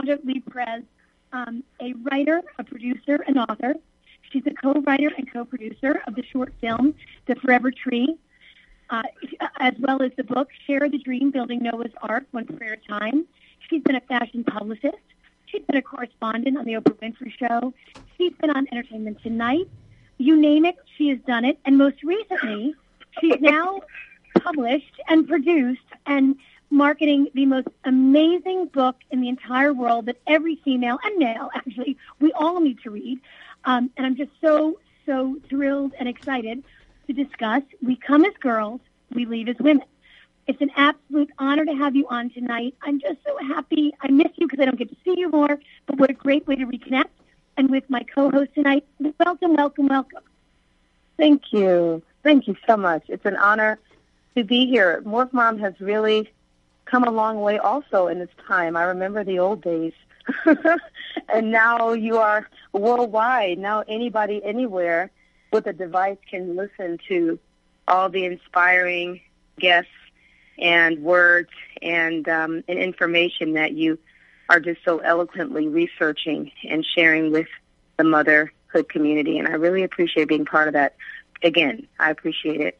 Cassandra Lee Perez, um, a writer, a producer, an author. She's a co-writer and co-producer of the short film The Forever Tree, uh, as well as the book Share the Dream, Building Noah's Ark, One Prayer at a Time. She's been a fashion publicist. She's been a correspondent on the Oprah Winfrey Show. She's been on Entertainment Tonight. You name it, she has done it. And most recently, she's now published and produced and marketing the most amazing book in the entire world that every female and male, actually, we all need to read. Um, and I'm just so, so thrilled and excited to discuss We Come as Girls, We Leave as Women. It's an absolute honor to have you on tonight. I'm just so happy. I miss you because I don't get to see you more, but what a great way to reconnect. And with my co-host tonight, welcome, welcome, welcome. Thank you. Thank you so much. It's an honor to be here. Morph Mom has really come a long way also in this time. I remember the old days. and now you are worldwide. Now anybody anywhere with a device can listen to all the inspiring guests and words and um, and information that you are just so eloquently researching and sharing with the motherhood community. And I really appreciate being part of that. Again, I appreciate it.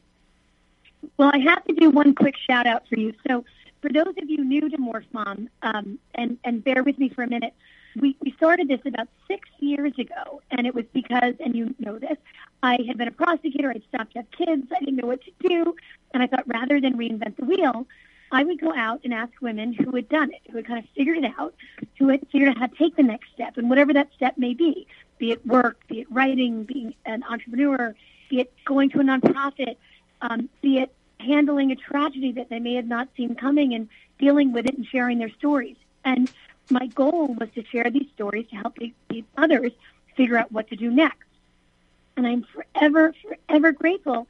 Well, I have to do one quick shout out for you. So, for those of you new to Morph Mom, um, and and bear with me for a minute, we we started this about six years ago, and it was because, and you know this, I had been a prosecutor. I'd stopped to have kids. I didn't know what to do, and I thought rather than reinvent the wheel, I would go out and ask women who had done it, who had kind of figured it out, who had figured out how to take the next step, and whatever that step may be, be it work, be it writing, being an entrepreneur, be it going to a nonprofit, um, be it handling a tragedy that they may have not seen coming and dealing with it and sharing their stories. And my goal was to share these stories to help these others figure out what to do next. And I'm forever, forever grateful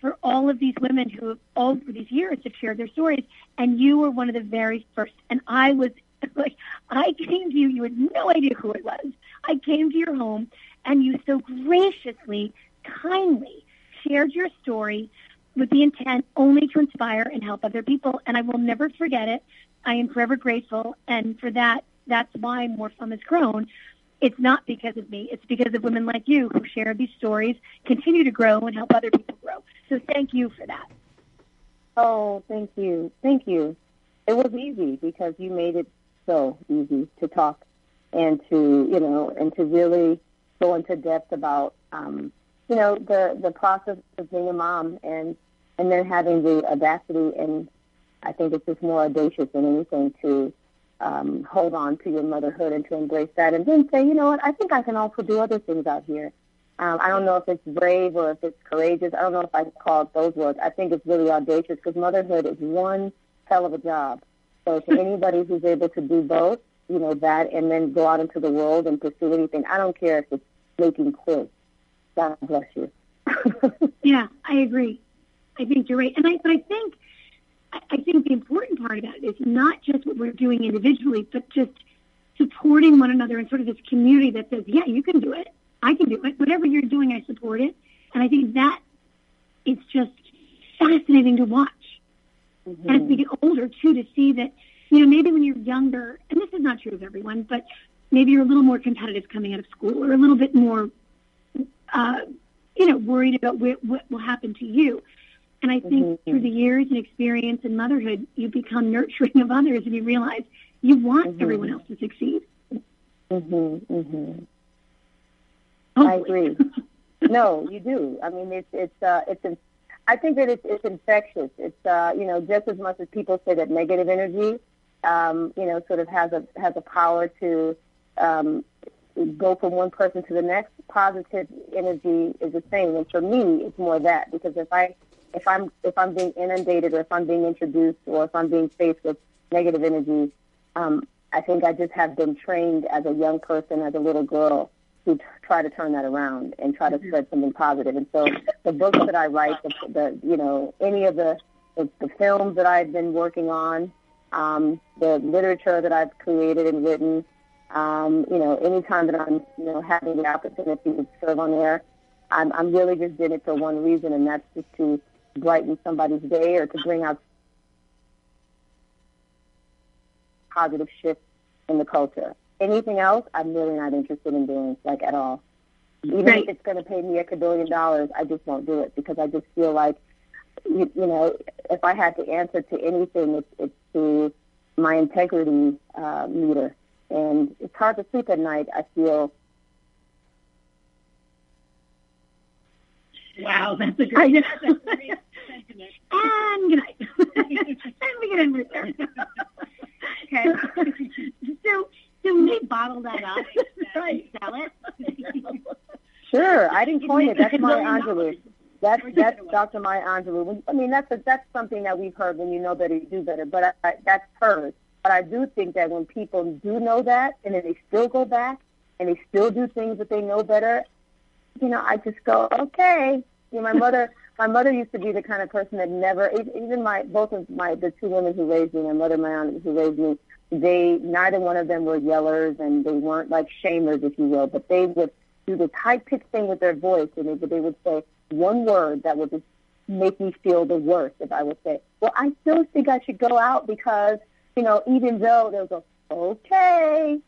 for all of these women who have all over these years have shared their stories. And you were one of the very first. And I was like, I came to you, you had no idea who it was. I came to your home and you so graciously, kindly shared your story with the intent only to inspire and help other people. And I will never forget it. I am forever grateful. And for that, that's why Morph Mom has grown. It's not because of me. It's because of women like you who share these stories, continue to grow, and help other people grow. So thank you for that. Oh, thank you. Thank you. It was easy because you made it so easy to talk and to, you know, and to really go into depth about, um, you know, the, the process of being a mom and, and then having the audacity and I think it's just more audacious than anything to um, hold on to your motherhood and to embrace that, and then say, you know what, I think I can also do other things out here. Um, I don't know if it's brave or if it's courageous. I don't know if I call it those words. I think it's really audacious because motherhood is one hell of a job. So to anybody who's able to do both, you know, that and then go out into the world and pursue anything, I don't care if it's making quilts. God bless you. yeah, I agree. I think you're right. And I, but I think I think the important part about it is not just what we're doing individually, but just supporting one another in sort of this community that says, yeah, you can do it. I can do it. Whatever you're doing, I support it. And I think that is just fascinating to watch. Mm-hmm. And as we get older, too, to see that, you know, maybe when you're younger, and this is not true of everyone, but maybe you're a little more competitive coming out of school or a little bit more, uh, you know, worried about what, what will happen to you. And I think mm-hmm. through the years and experience and motherhood, you become nurturing of others and you realize you want mm-hmm. everyone else to succeed. Mhm. Mhm. I agree. no, you do. I mean, it's it's uh, it's. In, I think that it's it's infectious. It's uh, you know just as much as people say that negative energy, um, you know, sort of has a has a power to um, go from one person to the next. Positive energy is the same, and for me, it's more that because if I if I'm if I'm being inundated or if I'm being introduced or if I'm being faced with negative energy, um, I think I just have been trained as a young person, as a little girl, to t- try to turn that around and try to mm-hmm. spread something positive. And so the books that I write, the, the you know any of the, the the films that I've been working on, um, the literature that I've created and written, um, you know, anytime that I'm you know having the opportunity to serve on air, I'm I'm really just doing it for one reason, and that's just to brighten somebody's day or to bring out positive shifts in the culture. Anything else, I'm really not interested in doing, like at all. Even right. if it's going to pay me a billion dollars, I just won't do it because I just feel like, you, you know, if I had to answer to anything, it's, it's to my integrity uh, meter. And it's hard to sleep at night. I feel Wow, that's a great. That's a great and good night. and we get in right there. okay. so, so we bottle that up right. sell it? Sure, I didn't coin it. That's Maya Angelou. That's that's Dr. Maya Angelou. I mean, that's a, that's something that we've heard. When you know better, you do better. But I, I, that's hers. But I do think that when people do know that, and then they still go back and they still do things that they know better, you know, I just go, okay. You know, my mother, my mother used to be the kind of person that never, even my, both of my, the two women who raised me, my mother and my aunt who raised me, they, neither one of them were yellers and they weren't like shamers, if you will, but they would do this high-pitched thing with their voice and they, they would say one word that would just make me feel the worst if I would say, well, I still think I should go out because, you know, even though they'll go, okay.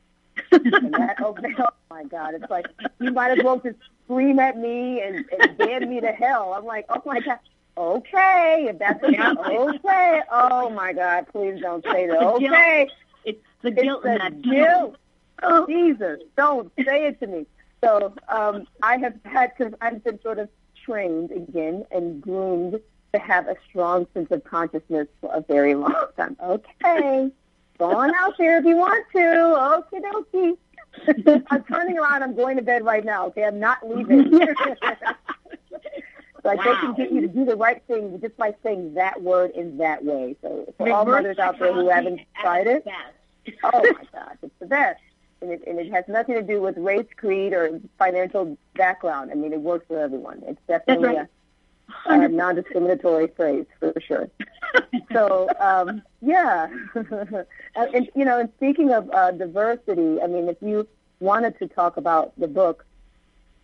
And that, oh, oh my God, it's like you might as well just scream at me and, and damn me to hell. I'm like, oh my God, okay, if that's okay. Oh my God, please don't say that. Okay, It's the it's guilt in the that guilt. Oh, Jesus, don't say it to me. So um, I have had to, I've been sort of trained again and groomed to have a strong sense of consciousness for a very long time. Okay, go on out there if you want to. Okie dokie. I'm turning around. I'm going to bed right now. Okay, I'm not leaving. So I think can get you to do the right thing just by saying that word in that way. So for all mothers out there who haven't tried it, oh my gosh, it's the best. And it, and it has nothing to do with race, creed, or financial background. I mean, it works for everyone. It's definitely right. A, a non-discriminatory phrase for sure. so um, yeah, and, and you know, and speaking of uh, diversity, I mean, if you wanted to talk about the book,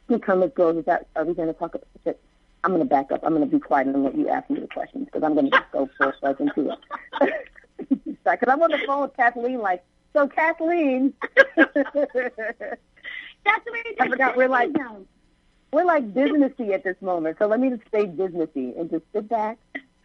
"We Come as Girls," is that are we going to talk about it? I'm going to back up. I'm going to be quiet and let you ask me the questions because I'm going to just go full like into it. Because I'm on the phone with Kathleen, like, so Kathleen, that's the way it I forgot we're like now. We're like businessy at this moment. So let me just stay businessy and just sit back.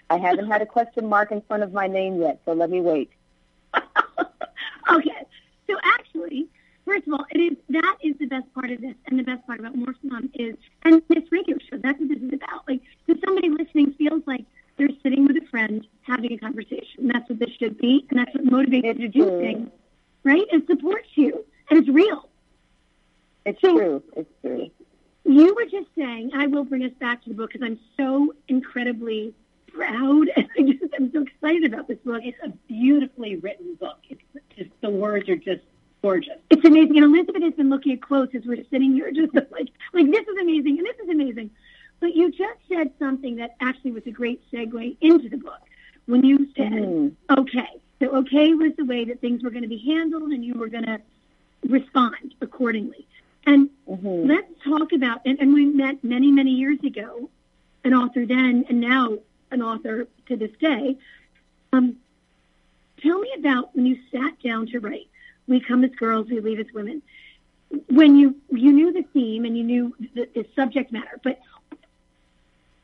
I haven't had a question mark in front of my name yet, so let me wait. okay. So actually, first of all, it is that is the best part of this, and the best part about Morph Mom is, and this radio show. That's what this is about. Like, so somebody listening feels like they're sitting with a friend having a conversation. That's what this should be, and that's what motivates you to do things, right? It supports you, and it's real. It's So- true. It's true. You were just saying, I will bring us back to the book because I'm so incredibly proud, and I just I'm so excited about this book. It's a beautifully written book. It's just the words are just gorgeous. It's amazing. And Elizabeth has been looking at quotes as we're sitting here, just like, like this is amazing and this is amazing. But you just said something that actually was a great segue into the book when you said, Mhm. okay. So okay was the way that things were going to be handled and you were going to respond accordingly. And Mhm. let's talk about, and, and we met many, many years ago, an author then and now an author to this day. Um, tell me about when you sat down to write. We come as girls, we leave as women. When you you knew the theme and you knew the, the subject matter, but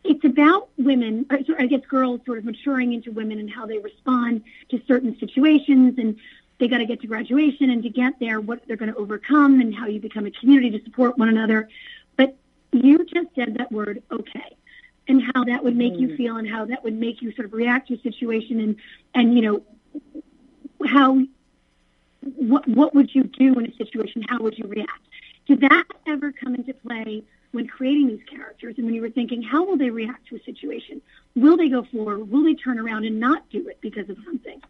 it's about women, I guess girls sort of maturing into women and how they respond to certain situations and they got to get to graduation and to get there, what they're going to overcome and how you become a community to support one another. But you just said that word, okay, and how that would make you mm. feel and how that would make you sort of react to a situation and, and, you know, how, what, what would you do in a situation? How would you react? Did that ever come into play when creating these characters and when you were thinking, how will they react to a situation? Will they go forward? Will they turn around and not do it because of something?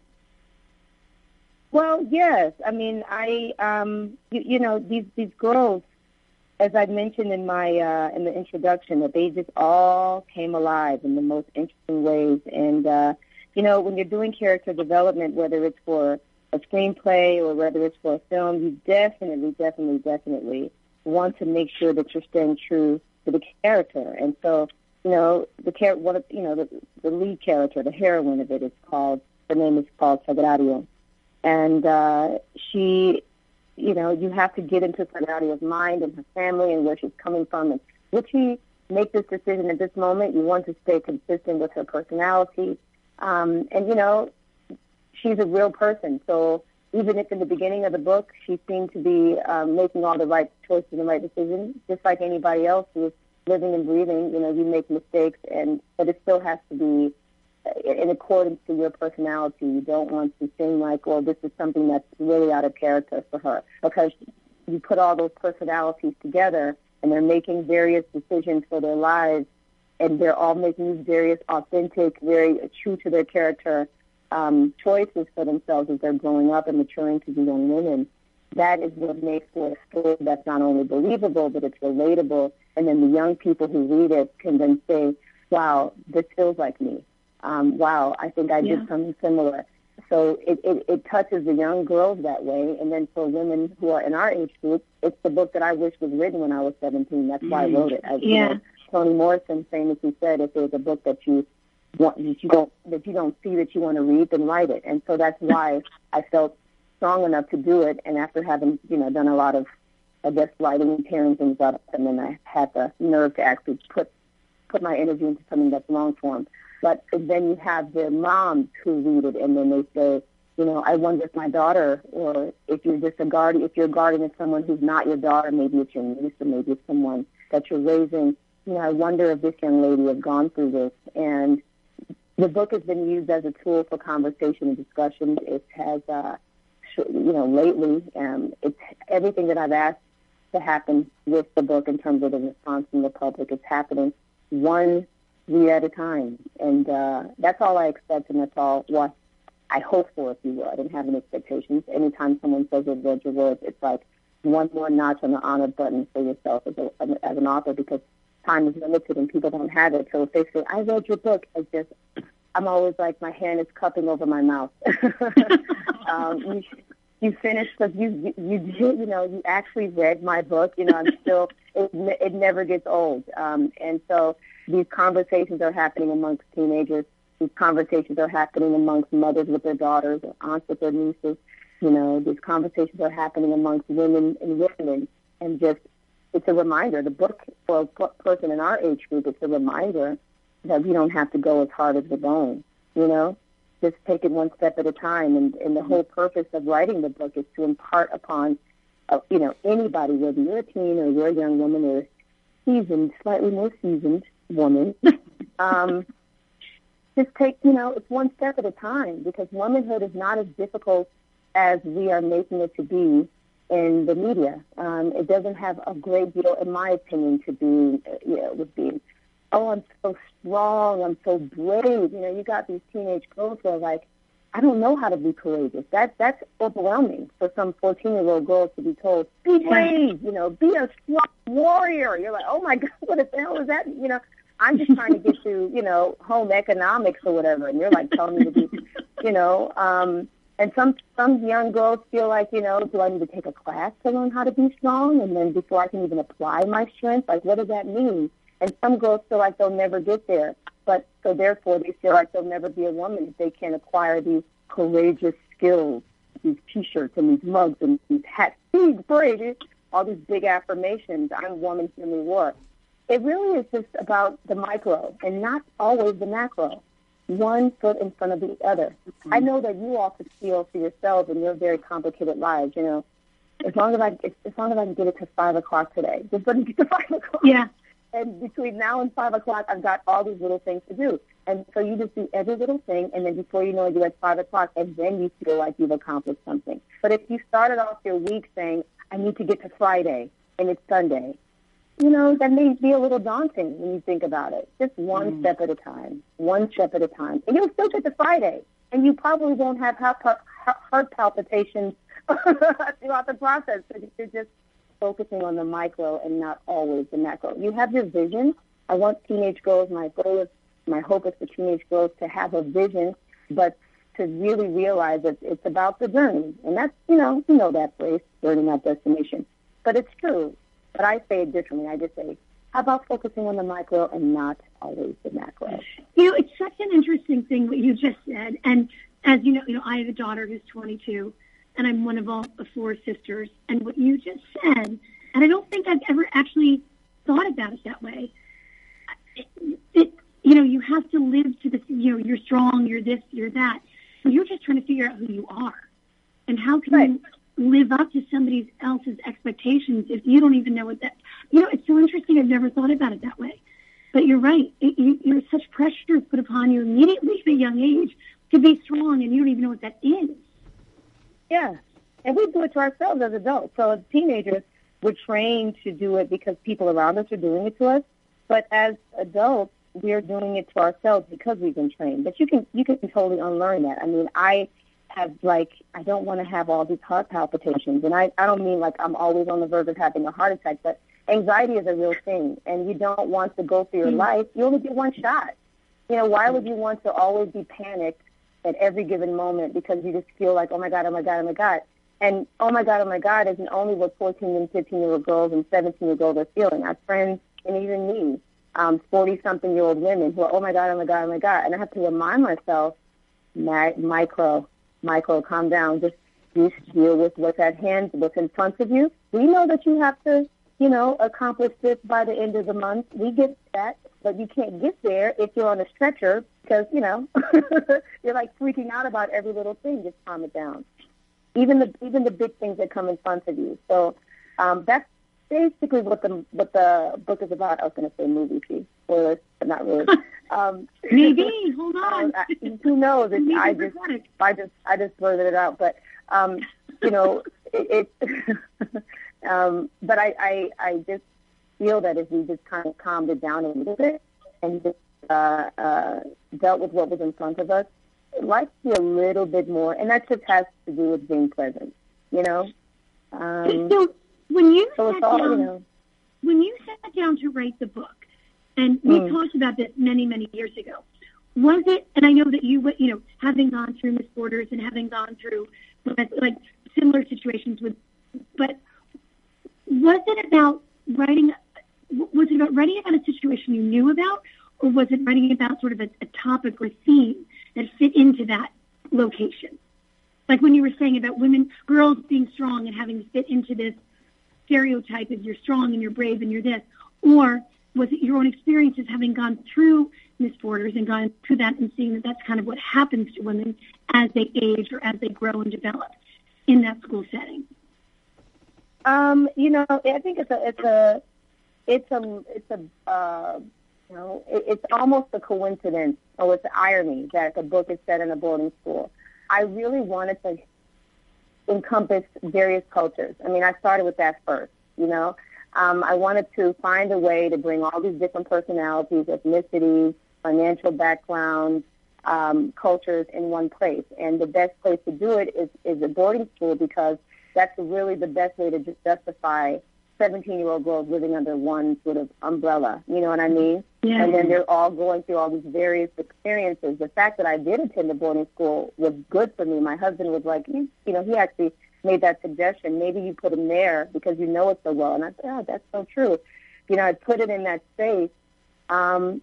Well, yes. I mean, I, um, you, you know, these these girls, as I mentioned in my uh, in the introduction, that they just all came alive in the most interesting ways. And uh, you know, when you're doing character development, whether it's for a screenplay or whether it's for a film, you definitely, definitely, definitely want to make sure that you're staying true to the character. And so, you know, the char- of you know the, the lead character, the heroine of it, is called. Her name is called Sagrario and uh, she, you know, you have to get into Sagrario's mind and her family and where she's coming from. And would she make this decision at this moment? You want to stay consistent with her personality, um, and you know, she's a real person. So even if in the beginning of the book she seemed to be um, making all the right choices and the right decisions, just like anybody else who is living and breathing, you know, you make mistakes, and but it still has to be in accordance to your personality. You don't want to seem like, well, this is something that's really out of character for her because you put all those personalities together and they're making various decisions for their lives and they're all making these various authentic, very true to their character um, choices for themselves as they're growing up and maturing to be young women. That is what makes for a story that's not only believable, but it's relatable. And then the young people who read it can then say, wow, this feels like me um, wow, I think I Yeah. did something similar. So it, it, it touches the young girls that way. And then for women who are in our age group, it's the book that I wish was written when I was 17. That's why I wrote it. As, you Yeah. know, Toni Morrison famously said, if there's a book that you want, that you don't, that you don't see that you want to read, then write it. And so that's why I felt strong enough to do it. And after having, you know, done a lot of, I guess, writing and tearing things up, and then I had the nerve to actually put put my energy into something that's long form. But then you have the moms who read it and then they say, you know, I wonder if my daughter, or if you're just a guardian, if you're a guardian of someone who's not your daughter, maybe it's your niece or maybe it's someone that you're raising, you know, I wonder if this young lady has gone through this. And the book has been used as a tool for conversation and discussion. It has, uh, you know, lately, um, it's everything that I've asked to happen with the book in terms of the response from the public. is happening one read at a time, and uh, that's all I expect, and that's all what I hope for, if you will. I didn't have any expectations. Anytime someone says they've read your work, it's like one more notch on the honor button for yourself as, a, as an author because time is limited and people don't have it. So if they say, I read your book, it's just, I'm always like, my hand is cupping over my mouth. um, you, you finished because you, you, you, you know, you actually read my book. You know, I'm still, it, it never gets old. Um, and so these conversations are happening amongst teenagers these conversations are happening amongst mothers with their daughters, or aunts with their nieces. You know, these conversations are happening amongst women and women, and just it's a reminder. The book for a person in our age group, it's a reminder that we don't have to go as hard as we're going. You know, just take it one step at a time. And, and the whole purpose of writing the book is to impart upon, uh, you know, anybody, whether you're a teen or you're a young woman or seasoned, slightly more seasoned woman, um, just take, you know, it's one step at a time because womanhood is not as difficult as we are making it to be in the media. Um, it doesn't have a great deal, in my opinion, to do, you know, with being, oh, I'm so strong, I'm so brave. You know, you got these teenage girls who are like, I don't know how to be courageous. That that's overwhelming for some 14 year old girl to be told, be brave, you know, be a strong warrior. You're like, oh my God, what the hell is that? You know, I'm just trying to get to, you know, home economics or whatever, and you're like telling me to be, you know, um, and some some young girls feel like, you know, do I need to take a class to learn how to be strong, and then before I can even apply my strength, like what does that mean? And some girls feel like they'll never get there, but so therefore they feel like they'll never be a woman if they can't acquire these courageous skills, these T-shirts and these mugs and these hats, these braids, all these big affirmations. I'm woman, human war it really is just about the micro and not always the macro. One foot in front of the other. Mm-hmm. I know that you also feel for yourselves in your very complicated lives. You know, as long as I as long as I can get it to five o'clock today, just let me get to five o'clock. Yeah. And between now and five o'clock, I've got all these little things to do. And so you just do every little thing, and then before you know it, you're at five o'clock, and then you feel like you've accomplished something. But if you started off your week saying, I need to get to Friday, and it's Sunday, you know, that may be a little daunting when you think about it. Just one mm. step at a time, one step at a time. And you'll still get to Friday, and you probably won't have heart, heart palpitations throughout the process because you're just focusing on the micro and not always the macro. You have your vision. I want teenage girls, my goal is, my hope is for teenage girls to have a vision, but to really realize that it's about the journey. And that's, you know, you know that phrase, journey, not destination. But it's true. But I say it differently. I just say, how about focusing on the micro and not always the macro? You know, it's such an interesting thing what you just said. And as you know, you know, I have a daughter who's 22, and I'm one of all the four sisters. And what you just said, and I don't think I've ever actually thought about it that way. It, it, you know, you have to live to this. You know, you're strong. You're this. You're that. So you're just trying to figure out who you are, and how can right. you live up to somebody else's expectations if you don't even know what that you know it's so interesting i've never thought about it that way but you're right it, you, you're such pressure put upon you immediately at a young age to be strong and you don't even know what that is yeah and we do it to ourselves as adults so as teenagers we're trained to do it because people around us are doing it to us but as adults we're doing it to ourselves because we've been trained but you can you can totally unlearn that i mean i have like I don't want to have all these heart palpitations, and I I don't mean like I'm always on the verge of having a heart attack, but anxiety is a real thing, and you don't want to go through your mm-hmm. life. You only get one shot. You know, why would you want to always be panicked at every given moment because you just feel like, oh my god, oh my god, oh my god, and oh my god, oh my god isn't only what 14 and 15 year old girls and 17 year olds are feeling. Have friends and even me, um, 40 something year old women who are, oh my god, oh my god, oh my god, and I have to remind myself, my, micro, Michael, calm down. Just just deal with what's at hand, what's in front of you. We know that you have to, you know, accomplish this by the end of the month. We get that. but you can't get there if you're on a stretcher because you know you're like freaking out about every little thing. Just calm it down. Even the even the big things that come in front of you. So um, that's basically what the what the book is about. I was going to say movie, see, spoilers, but not really. Um, Maybe. Hold on. um, I- who knows? Maybe I just. I just I just blurted it out, but um, you know, it. it um, but I, I I just feel that if we just kind of calmed it down a little bit and just uh, uh, dealt with what was in front of us, life be a little bit more, and that just has to do with being present, you know. Um, so when you so sat all, you down, know. when you sat down to write the book, and we Mm. talked about this many, many years ago, was it? And I know that you, you know, having gone through Miss Porter's and having gone through like similar situations with, but was it about writing? Was it about writing about a situation you knew about, or was it writing about sort of a, a topic or theme that fit into that location? Like when you were saying about women, girls being strong and having to fit into this stereotype of you're strong and you're brave and you're this, or was it your own experiences having gone through Miss Porter's and gone through that and seeing that that's kind of what happens to women as they age or as they grow and develop in that school setting? Um, you know, I think it's a, it's a, it's a, it's a, uh, you know, it, it's almost a coincidence or it's an irony that the book is set in a boarding school. I really wanted to encompass various cultures. I mean, I started with that first, you know. Um, I wanted to find a way to bring all these different personalities, ethnicities, financial backgrounds, um, cultures in one place. And the best place to do it is, is a boarding school because that's really the best way to just justify 17-year-old girls living under one sort of umbrella. You know what I mean? Yeah. And then they're all going through all these various experiences. The fact that I did attend a boarding school was good for me. My husband was like, you, you know, he actually made that suggestion. Maybe you put him there because you know it so well. And I said, oh, that's so true. You know, I put it in that space, um,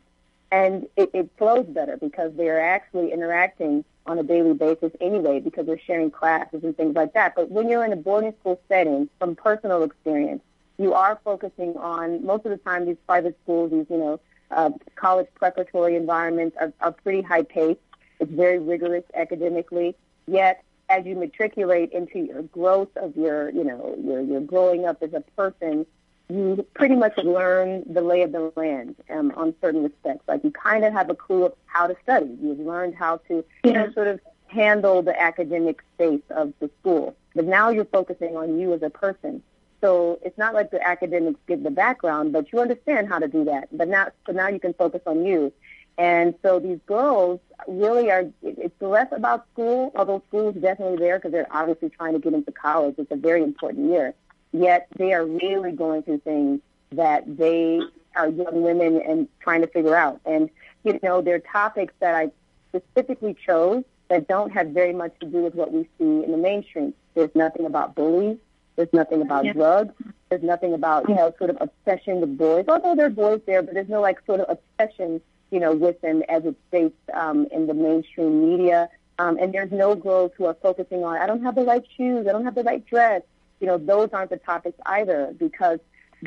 and it, it flows better because they're actually interacting on a daily basis anyway because they're sharing classes and things like that. But when you're in a boarding school setting, from personal experience, you are focusing on most of the time these private schools, these you know uh, college preparatory environments are, are pretty high paced. It's very rigorous academically. Yet, as you matriculate into your growth of your you know your your growing up as a person, you pretty much learn the lay of the land um, on certain respects. Like you kind of have a clue of how to study. You've learned how to you know sort of handle the academic space of the school. But now you're focusing on you as a person. So it's not like the academics give the background, but you understand how to do that. But now, so now you can focus on you. And so these girls really are, it's less about school, although school is definitely there because they're obviously trying to get into college. It's a very important year. Yet they are really going through things that they are young women and trying to figure out. And, you know, they're topics that I specifically chose that don't have very much to do with what we see in the mainstream. There's nothing about bullies. There's nothing about Yeah. drugs. There's nothing about, you know, sort of obsession with boys. Although there are boys there, but there's no like sort of obsession, you know, with them as it states um, in the mainstream media. Um, and there's no girls who are focusing on, I don't have the right shoes, I don't have the right dress. You know, those aren't the topics either because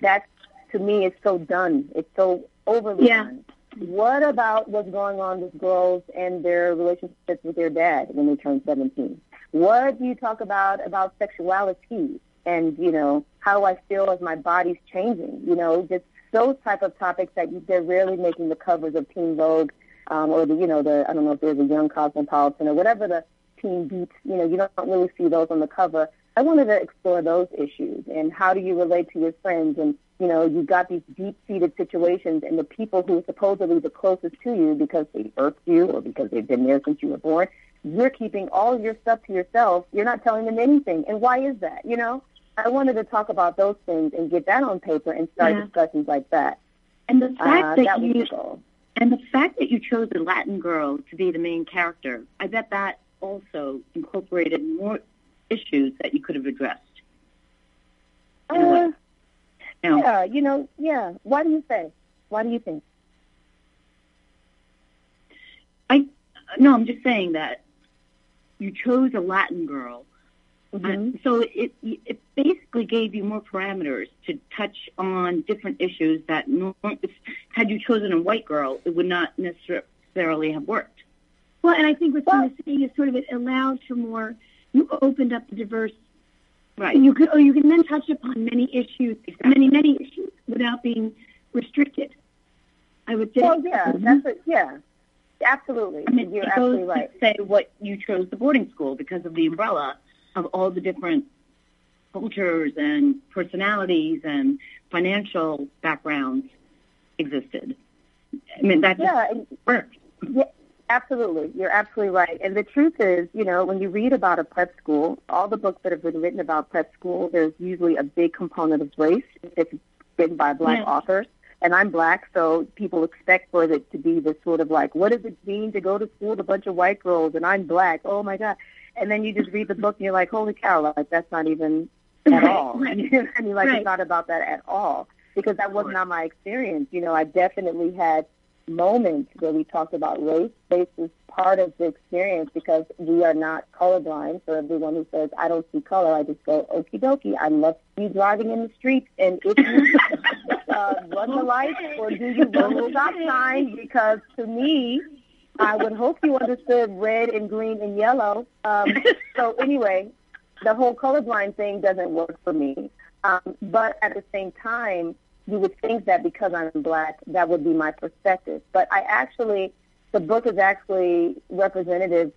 that, to me, is so done. It's so overly Yeah. done. What about what's going on with girls and their relationships with their dad when they turn 17? What do you talk about about sexuality and, you know, how do I feel as my body's changing? You know, just those type of topics that they're rarely making the covers of Teen Vogue um, or the, you know, the, I don't know if there's a Young Cosmopolitan or whatever the Teen Beat, you know, you don't really see those on the cover. I wanted to explore those issues and how do you relate to your friends and you know, you've got these deep-seated situations, and the people who are supposedly the closest to you because they birthed you or because they've been there since you were born, you're keeping all of your stuff to yourself. You're not telling them anything. And why is that? You know, I wanted to talk about those things and get that on paper and start Yeah. discussions like that. And the fact Uh, that, that you and the fact that you chose a Latin girl to be the main character, I bet that also incorporated more issues that you could have addressed. in a way. Uh, yeah, you know, yeah. Why do you say? Why do you think? I no, I'm just saying that you chose a Latin girl Mhm. Uh, so it it basically gave you more parameters to touch on different issues that nor- had you chosen a white girl, it would not necessarily have worked. Well, and I think what Well- is saying is sort of it allowed for more. You opened up the diverse. Right. You could, or you can then touch upon many issues, many many issues, without being restricted. I would say. Well, yeah, that's what, yeah, absolutely. I mean, You're it absolutely right. to say what you chose the boarding school because of the umbrella of all the different cultures and personalities and financial backgrounds existed. I mean, that Yeah, worked. Absolutely. You're absolutely right. And the truth is, you know, when you read about a prep school, all the books that have been written about prep school, there's usually a big component of race. If it's written by black Yeah. authors. And I'm black, so people expect for it to be this sort of like, what does it mean to go to school with a bunch of white girls? And I'm black. Oh my God. And then you just read the book and you're like, holy cow, like that's not even at all. right. and you're like, Right. it's not about that at all. Because that was not my experience. You know, I definitely had moments where we talked about race. Race is part of the experience because we are not colorblind. For everyone who says, I don't see color, I just go, okie dokie. I love you driving in the streets. And if you uh, run the lights or do you run the stop sign? Because to me, I would hope you understood red and green and yellow. Um, so anyway, the whole colorblind thing doesn't work for me. Um, but at the same time, you would think that because I'm black, that would be my perspective. But I actually, the book is actually representative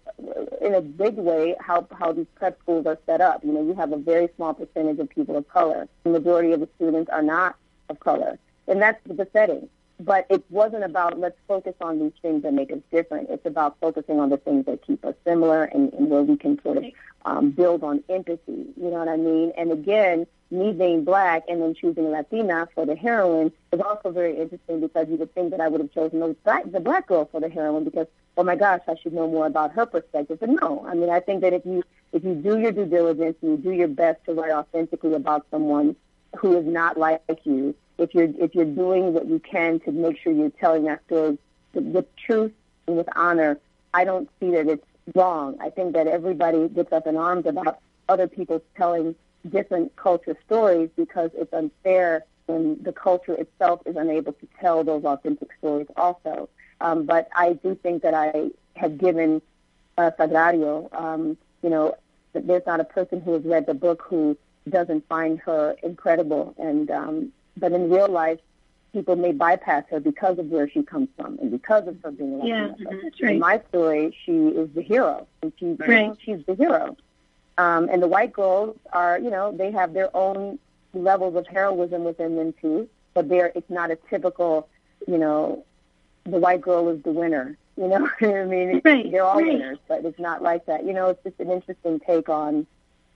in a big way how how these prep schools are set up. You know, you have a very small percentage of people of color. The majority of the students are not of color, and that's the setting. But it wasn't about let's focus on these things that make us different. It's about focusing on the things that keep us similar and, and where we can sort of um, build on empathy. You know what I mean? And again, me being black and then choosing Latina for the heroine is also very interesting because you would think that I would have chosen the black, the black girl for the heroine because, oh my gosh, I should know more about her perspective. But no, I mean, I think that if you if you do your due diligence and you do your best to write authentically about someone who is not like you, if you're if you're doing what you can to make sure you're telling that story with, truth and with honor, I don't see that it's wrong. I think that everybody gets up in arms about other people telling different culture stories because it's unfair when the culture itself is unable to tell those authentic stories also. Um, but I do think that I have given uh, Sagrario, um, you know, that there's not a person who has read the book who doesn't find her incredible. And um, but in real life, people may bypass her because of where she comes from and because of her being Yeah, Latina. mhm, that's In my story, she is the hero, and she, Right. she's the hero. Um, and the white girls are, you know, they have their own levels of heroism within them too, but they're it's not a typical, you know, the white girl is the winner. You know, I mean, Right, they're all right. winners, but it's not like that. You know, it's just an interesting take on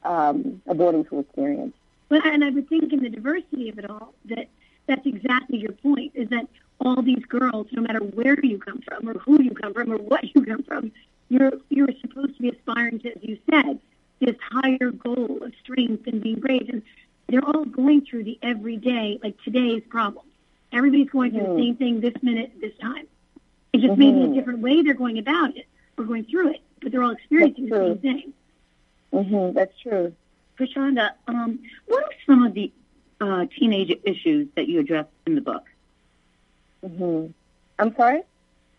um, a boarding school experience. But and I would think in the diversity of it all that that's exactly your point is that all these girls, no matter where you come from or who you come from or what you come from, you're you're supposed to be aspiring to, as you said, this higher goal of strength and being brave. And they're all going through the everyday, like today's problems. Everybody's going through Mhm. the same thing this minute, this time. It's just maybe a different way they're going about it or going through it, but they're all experiencing the same thing. hmm That's true. Prashanda, um, what are some of the uh, teenage issues that you address in the book? hmm I'm sorry.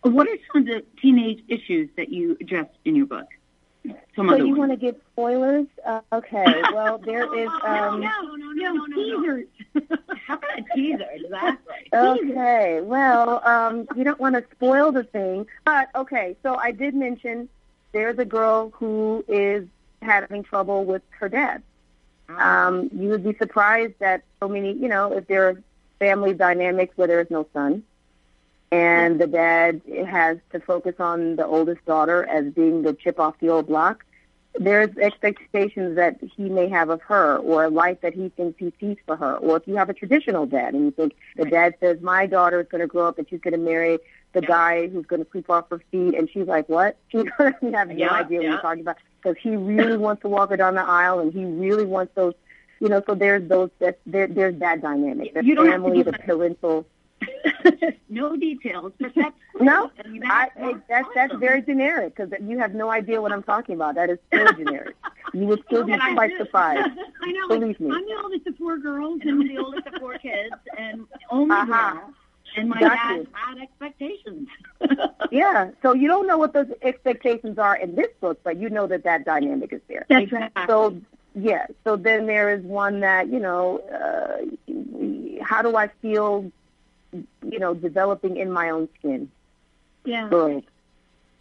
What are some of the teenage issues that you address in your book? Some So you ones. want to give spoilers? Uh, okay. Well, there is. Um, no, no, no, no, no, teasers. How about a teaser? Exactly. Okay. Well, um, you don't want to spoil the thing, but okay. So I did mention there's a girl who is having trouble with her dad. Um, you would be surprised that so many, you know, if there are family dynamics where there is no son, and the dad has to focus on the oldest daughter as being the chip off the old block. There's expectations that he may have of her, or a life that he thinks he sees for her. Or if you have a traditional dad, and you think the dad says, "My daughter is going to grow up and she's going to marry the guy who's going to sweep off her feet," and she's like, "What?" She doesn't have no Yeah, idea what you're talking about because he really wants to walk her down the aisle, and he really wants those, you know. So there's those that there, there's that dynamic. The You don't family, the parental. no details, but that's No, I mean, I, that's that's that's very generic because you have no idea what I'm talking about. That is so generic. You would still be quite surprised. I know. Believe me. I'm the oldest of four girls, And I'm the oldest of four kids, and only Uh-huh. girl. And my dad had expectations. Yeah. So you don't know what those expectations are in this book, but you know that that dynamic is there. That's right. So yeah. So then there is one that you know, uh, how do I feel? You know, developing in my own skin. Yeah. Girls.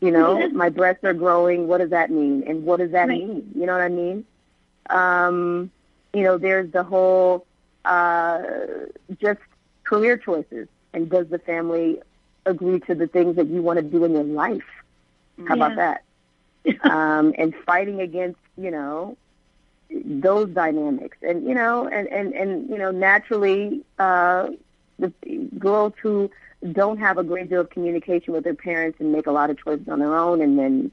You know, my breasts are growing. What does that mean? And what does that Right. mean? You know what I mean? Um, you know, there's the whole uh, just career choices, and does the family agree to the things that you want to do in your life? How about that? um, and fighting against, you know, those dynamics, and you know, and and and you know, naturally, uh, the girls who don't have a great deal of communication with their parents and make a lot of choices on their own, and then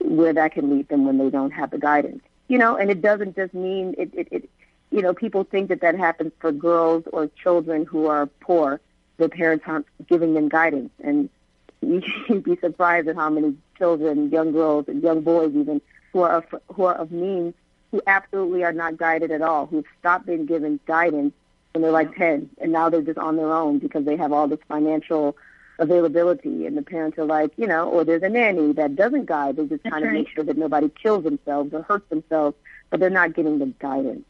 where that can lead them when they don't have the guidance, you know, and it doesn't just mean it. it, it you know, people think that that happens for girls or children who are poor. Their parents aren't giving them guidance, and you'd be surprised at how many children, young girls, and young boys even who are of, who are of means who absolutely are not guided at all, who've stopped being given guidance when they're like 10, and now they're just on their own because they have all this financial availability, and the parents are like, you know, or there's a nanny that doesn't guide, they just That's kind of right. make sure that nobody kills themselves or hurts themselves, but they're not getting the guidance.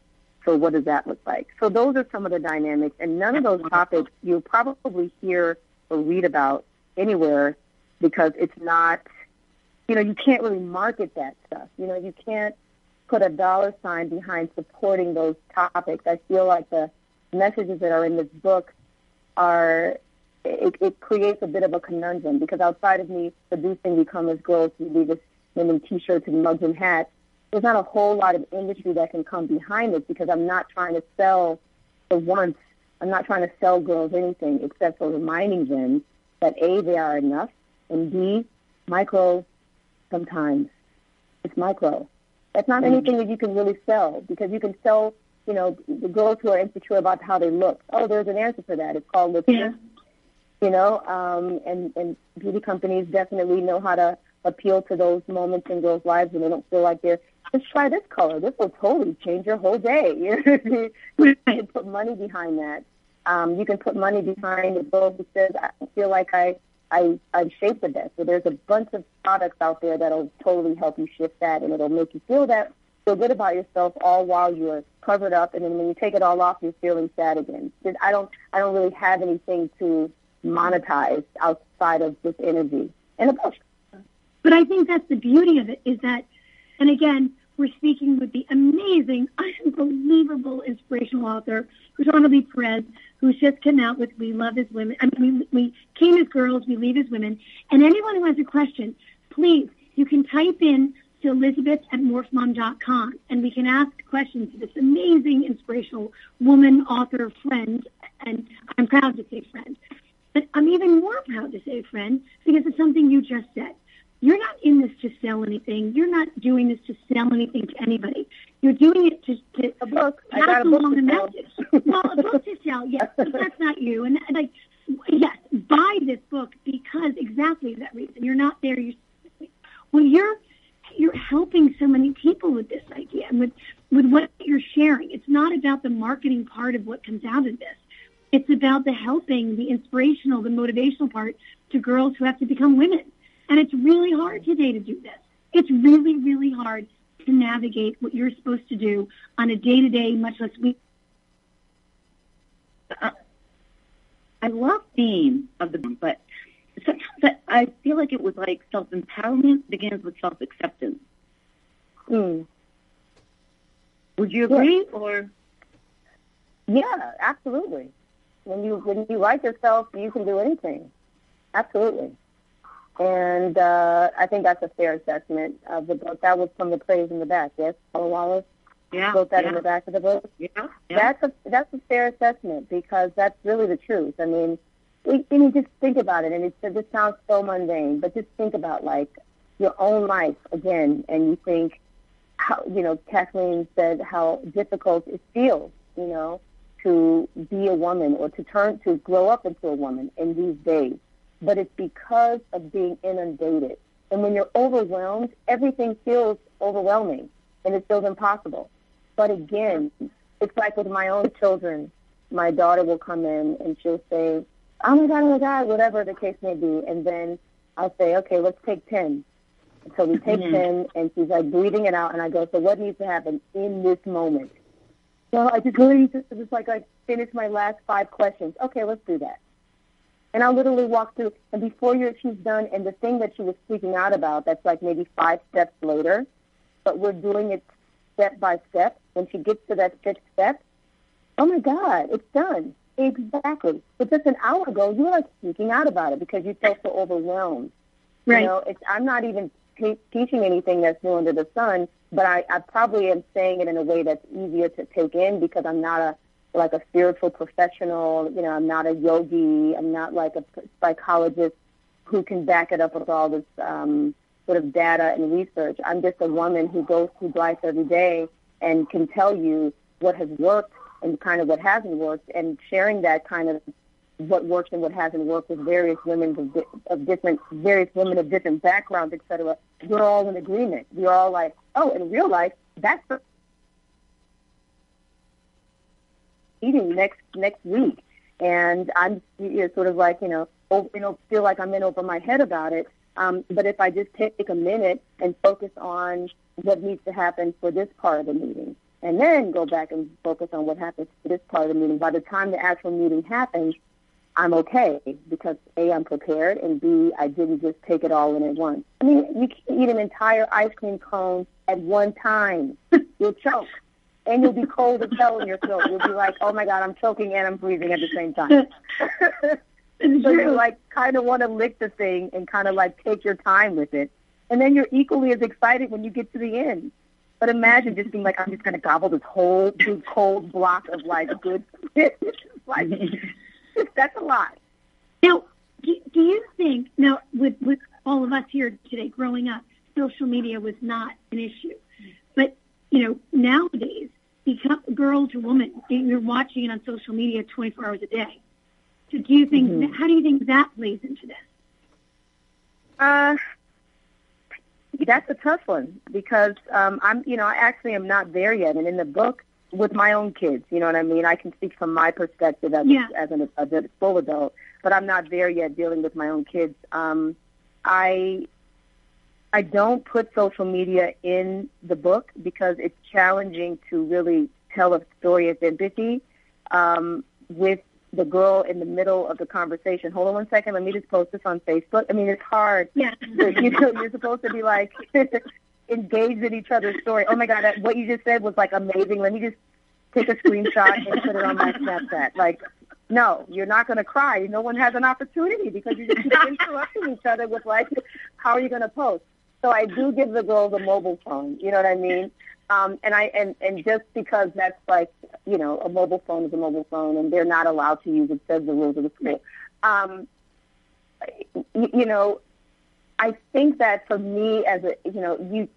So what does that look like? So those are some of the dynamics, and none of those topics you'll probably hear or read about anywhere because it's not, you know, you can't really market that stuff. You know, you can't put a dollar sign behind supporting those topics. I feel like the messages that are in this book are, it, it creates a bit of a conundrum because outside of me producing We Come as Girls, we leave us women t-shirts and mugs and hats, there's not a whole lot of industry that can come behind this because I'm not trying to sell the once. I'm not trying to sell girls anything except for reminding them that A, they are enough, and B, micro sometimes. It's micro. That's not anything that you can really sell because you can sell, you know, the girls who are insecure about how they look. Oh, there's an answer for that. It's called lipstick. Yeah. You know, um, and, and beauty companies definitely know how to appeal to those moments in girls' lives when they don't feel like they're, just try this color. This will totally change your whole day. you can put money behind that. Um, you can put money behind the girl who says, I feel like I, I, I'm shaped the best. So there's a bunch of products out there that'll totally help you shift that, and it'll make you feel that, feel good about yourself, all while you're covered up. And then when you take it all off, you're feeling sad again. I don't, I don't really have anything to monetize outside of this energy and book. But I think that's the beauty of it is that, and again, we're speaking with the amazing, unbelievable, inspirational author, Lee Perez, who's just come out with We Love as Women. I mean, we, we came as girls, we leave as women. And anyone who has a question, please, you can type in to Elizabeth at morphmom.com and we can ask questions to this amazing, inspirational woman, author, friend, and I'm proud to say friend. But I'm even more proud to say friend because it's something you just said. You're not in this to sell anything. You're not doing this to sell anything to anybody. You're doing it to, to A book. I pass got a book along a sell. message. well, a book to sell, yes, but that's not you. And like, yes, buy this book because exactly that reason. You're not there. You're well, you're you're helping so many people with this idea and with with what you're sharing. It's not about the marketing part of what comes out of this. It's about the helping, the inspirational, the motivational part to girls who have to become women. And it's really hard today to do this. It's really, really hard to navigate what you're supposed to do on a day to day, much less week. I love the theme of the book, but sometimes I, I feel like it was like self empowerment begins with self acceptance. Mm. Would you agree? Or Yeah, absolutely. When you when you like yourself, you can do anything. Absolutely. And uh, I think that's a fair assessment of the book. That was from the praise in the back, yes? Paula Wallace yeah, wrote that yeah, in the back of the book. yeah, yeah. That's a that's a fair assessment because that's really the truth. I mean, we, I mean, just think about it, and it this sounds so mundane, but just think about like your own life again, and you think how you know Kathleen said how difficult it feels, you know, to be a woman or to turn to grow up into a woman in these days. But it's because of being inundated, and when you're overwhelmed, everything feels overwhelming. and it feels impossible. But again, it's like with my own children. My daughter will come in and she'll say, "Oh my god, oh my god," whatever the case may be, and then I'll say, "Okay, let's take ten." So we take Mhm. ten, and she's like breathing it out, and I go, "So what needs to happen in this moment?" So I just literally just, just like I finish my last five questions. Okay, let's do that. And I'll literally walk through, and before you're, she's done, and the thing that she was freaking out about, that's like maybe five steps later, but we're doing it step by step. When she gets to that fifth step, oh my God, it's done. Exactly. But just an hour ago, you were like freaking out about it because you felt so overwhelmed. Right. You know, it's, I'm not even te- teaching anything that's new under the sun, but I, I probably am saying it in a way that's easier to take in because I'm not a like a spiritual professional. You know, I'm not a yogi. I'm not like a psychologist who can back it up with all this um, sort of data and research. I'm just a woman who goes through life every day and can tell you what has worked and kind of what hasn't worked, and sharing that kind of what works and what hasn't worked with various women of, di- of different, various women of different backgrounds, et cetera. We're all in agreement. We're all like, oh, in real life, that's the meeting next next week, and I'm you know, sort of like you know, over, you know, feel like I'm in over my head about it. Um, but if I just take a minute and focus on what needs to happen for this part of the meeting, and then go back and focus on what happens for this part of the meeting, by the time the actual meeting happens, I'm okay because A, I'm prepared, and B, I didn't just take it all in at once. I mean, you can't eat an entire ice cream cone at one time. You'll choke. And you'll be cold as hell in your throat. You'll be like, oh my God, I'm choking and I'm breathing at the same time. So you like kind of want to lick the thing and kind of like take your time with it. And then you're equally as excited when you get to the end. But imagine just being like, I'm just going to gobble this whole big cold block of like good. like, that's a lot. Now, do, do you think now with with all of us here today growing up, social media was not an issue, but you know nowadays, become a girl to woman, you're watching it on social media 24 hours a day. So, do you think? Mhm. How do you think that plays into this? Uh, that's a tough one because um, I'm, you know, I actually am not there yet. And in the book, with my own kids, you know what I mean. I can speak from my perspective as Yeah. as an as a full adult, but I'm not there yet dealing with my own kids. Um, I I don't put social media in the book because it's challenging to really tell a story of empathy um, with the girl in the middle of the conversation. Hold on one second. Let me just post this on Facebook. I mean, it's hard Yeah. you know, you're supposed to be like engaged in each other's story. Oh my God, that, what you just said was like amazing. Let me just take a screenshot and put it on my Snapchat. Like, no, you're not going to cry. No one has an opportunity because you're just keep interrupting each other with like, how are you going to post? So I do give the girls a mobile phone. You know what I mean? Um, and I and and just because that's like you know a mobile phone is a mobile phone and they're not allowed to use it says the rules of the school. Um, you, know, I think that for me as a you know you,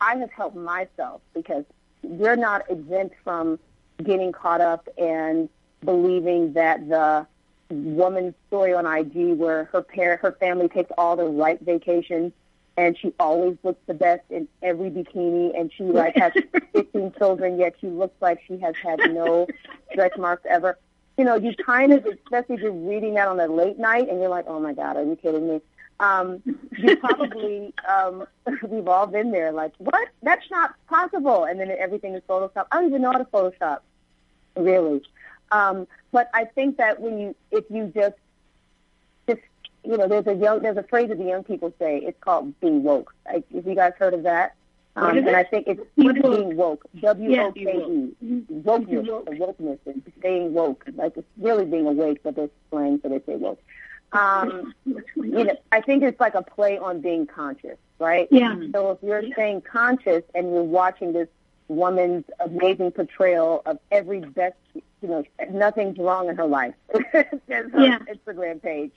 I have helped myself because we're not exempt from getting caught up and believing that the woman's story on IG where her parent her family takes all the right vacations and she always looks the best in every bikini and she like has 15 children yet she looks like she has had no stretch marks ever. You know you kind of especially if you're reading that on a late night and you're like oh my god are you kidding me? Um you probably um we've all been there like what? That's not possible. And then everything is photoshop i don't even know how to photoshop really. Um but i think that when you if you just just you know, there's a young, there's a phrase that the young people say. It's called being woke. I, have you guys heard of that? Um, and it? I think it's Being woke. being woke. W O K E. Wokeness, wokeness, and staying woke. Like it's really being awake, but they're slang, so they say woke. Um, you know, I think it's like a play on being conscious, right? Yeah. So if you're staying conscious and you're watching this woman's amazing portrayal of every best, you know, nothing's wrong in her life. There's her Yeah. Instagram page.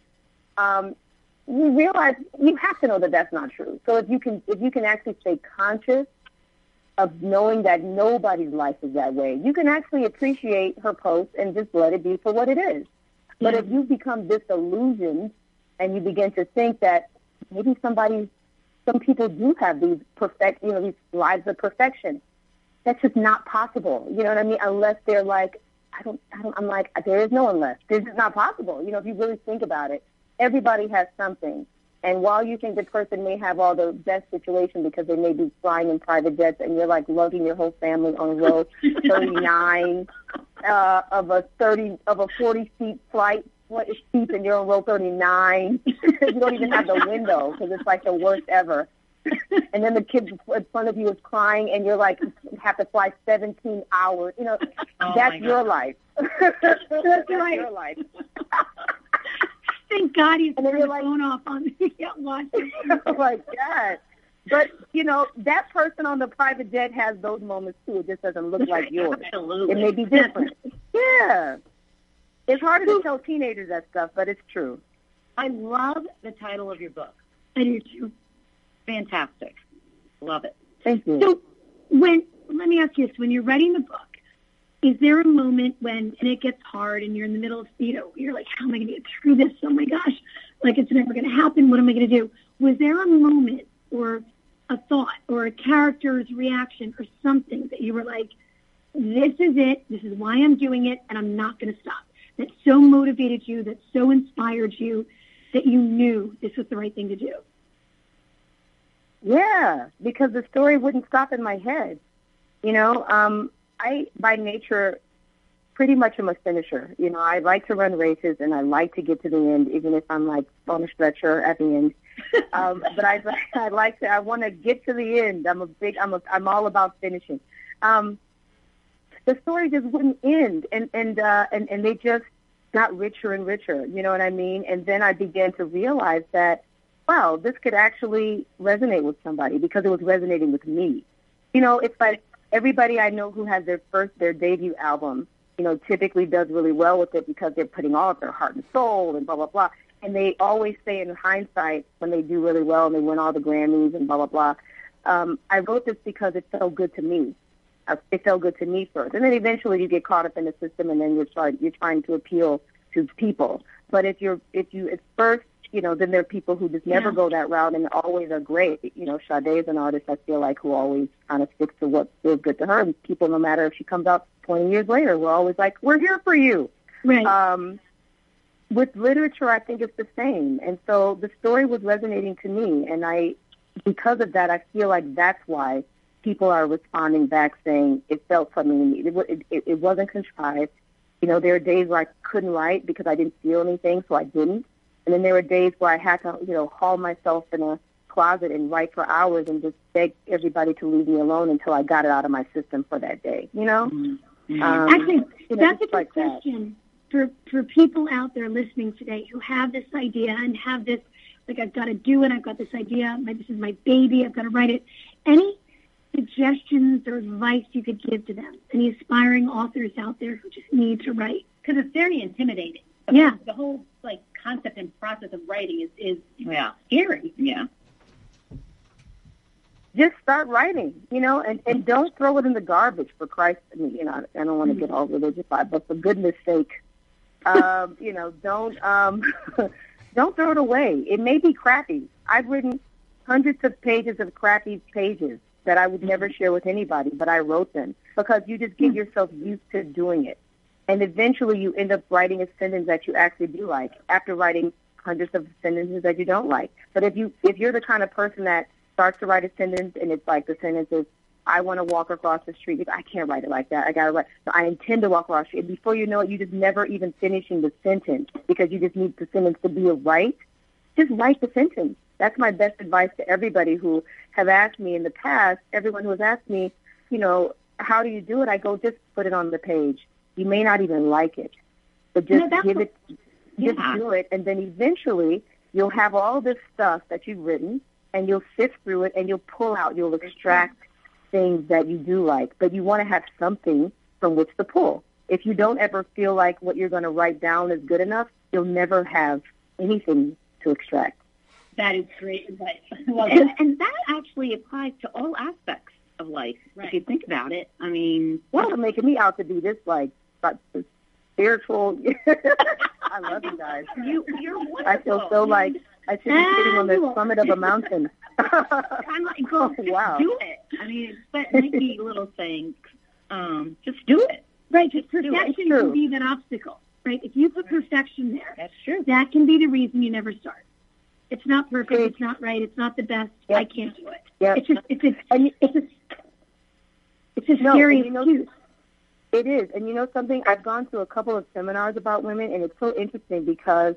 Um, you realize you have to know that that's not true. So if you can, if you can actually stay conscious of knowing that nobody's life is that way, you can actually appreciate her post and just let it be for what it is. But Yeah. if you become disillusioned and you begin to think that maybe somebody, some people do have these perfect, you know, these lives of perfection. That's just not possible. You know what I mean? Unless they're like, I don't, I don't, I'm like, there is no unless. This is not possible. You know, if you really think about it, everybody has something. And while you think the person may have all the best situation because they may be flying in private jets and you're like lugging your whole family on row 39 uh, of a 30 of a 40 seat flight what is seats and you're on row 39 you don't even have the window because it's like the worst ever. And then the kid in front of you is crying and you're like have to fly 17 hours. You know Oh, that's your life. That's that's right. your life Thank God he's And turned the like- phone off on me. Yeah, watch it. oh my god. But you know that person on the private jet has those moments too. It just doesn't look like yours. Absolutely. It may be different. Yeah. It's harder to tell teenagers that stuff, but it's true. I love the title of your book. I do too. Fantastic. Love it. Thank you. So when let me ask you this: when you're writing the book, is there a moment when and it gets hard and you're in the middle of you know you're like, how am I going to get through this? Oh my gosh, like it's never going to happen. What am I going to do? Was there a moment or a thought or a character's reaction or something that you were like, this is it. This is why I'm doing it, and I'm not going to stop. That so motivated you, that so inspired you, that you knew this was the right thing to do. Yeah, because the story wouldn't stop in my head. You know, um, I by nature pretty much am a finisher. You know, I like to run races and I like to get to the end, even if I'm like on a stretcher at the end. um, but I I like to I want to get to the end. I'm a big I'm a I'm all about finishing. Um, the story just wouldn't end, and and uh, and and they just got richer and richer. You know what I mean? And then I began to realize that wow, this could actually resonate with somebody because it was resonating with me. You know, it's like everybody I know who has their first, their debut album, you know, typically does really well with it because they're putting all of their heart and soul and blah, blah, blah. And they always say in hindsight when they do really well and they win all the Grammys and blah, blah, blah, um, I wrote this because it felt good to me. Uh, It felt good to me first. And then eventually you get caught up in the system and then you're, trying you're trying to appeal to people. But if you're, if you, at first, you know, then there are people who just never Yeah. go that route and always are great. You know, Sade is an artist I feel like who always kind of sticks to what feels good to her. And people, no matter if she comes out 20 years later, we're always like, we're here for you. Right. Um, with literature, I think it's the same. And so the story was resonating to me. And I, because of that, I feel like that's why people are responding back saying it felt something to me. It, it, it wasn't contrived. You know, there are days where I couldn't write because I didn't feel anything, so I didn't. And then there were days where I had to, you know, haul myself in a closet and write for hours and just beg everybody to leave me alone until I got it out of my system for that day. You know, Mm-hmm. um, Actually, you know, that's a good like that. question for for people out there listening today who have this idea and have this like I've got to do it. I've got this idea. My, this is my baby. I've got to write it. Any suggestions or advice you could give to them? Any aspiring authors out there who just need to write? because it's very intimidating. Yeah. The whole like concept and process of writing is is Yeah. scary. Yeah. just start writing, you know, and, and don't throw it in the garbage for Christ. I mean, you know, I don't want to get all religious, but for goodness sake, um, you know, don't um, don't throw it away. It may be crappy. I've written hundreds of pages of crappy pages that I would never share with anybody, but I wrote them because you just get yourself used to doing it, and eventually you end up writing a sentence that you actually do like after writing hundreds of sentences that you don't like. But if you if you're the kind of person that starts to write a sentence and it's like the sentence is I want to walk across the street. I can't write it like that. I gotta write. So I intend to walk across the street. Before you know it, you just never even finishing the sentence because you just need the sentence to be right. Just write the sentence. That's my best advice to everybody who have asked me in the past. Everyone who has asked me, you know, how do you do it? I go, just put it on the page. You may not even like it, but just No, give it, just Yeah. do it, and then eventually you'll have all this stuff that you've written, and you'll sift through it, and you'll pull out, you'll extract things that you do like, but you want to have something from which to pull. If you don't ever feel like what you're going to write down is good enough, you'll never have anything to extract. That is great advice. well, And, and that actually applies to all aspects of life. Right. If you think about it, I mean, Y'all are making me out to be this like but spiritual. I love you guys. you, you're wonderful. I feel so like I should be sitting on the summit of a mountain. I'm like, go Oh, wow. do it. I mean, that might little things. Um, just do it. Right, it. perfection can be that obstacle. Right, if you put perfection there, That's true. that can be the reason you never start. It's not perfect. It's not right. It's not the best. Yep. I can't do it. Yep. It's just it's a And you- it's a it's a No, scary you know- excuse. It is. And you know something? I've gone to a couple of seminars about women, and it's so interesting because,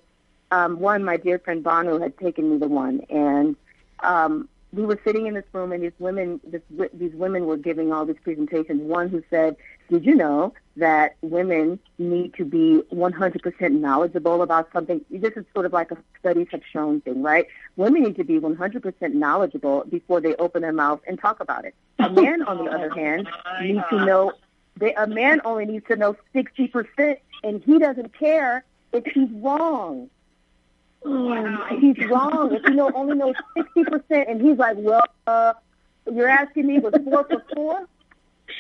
um, one, my dear friend Banu had taken me to one, and um, we were sitting in this room, and these women, this, these women were giving all these presentations. One who said, "Did you know that women need to be 100% knowledgeable about something?" This is sort of like a studies have shown thing, right? Women need to be 100% knowledgeable before they open their mouth and talk about it. A man, on the other hand, needs to know they, a man only needs to know 60%, and he doesn't care if he's wrong. Oh, If he's wrong, if he know, only knows 60%, and he's like, well, uh, you're asking me was four for four?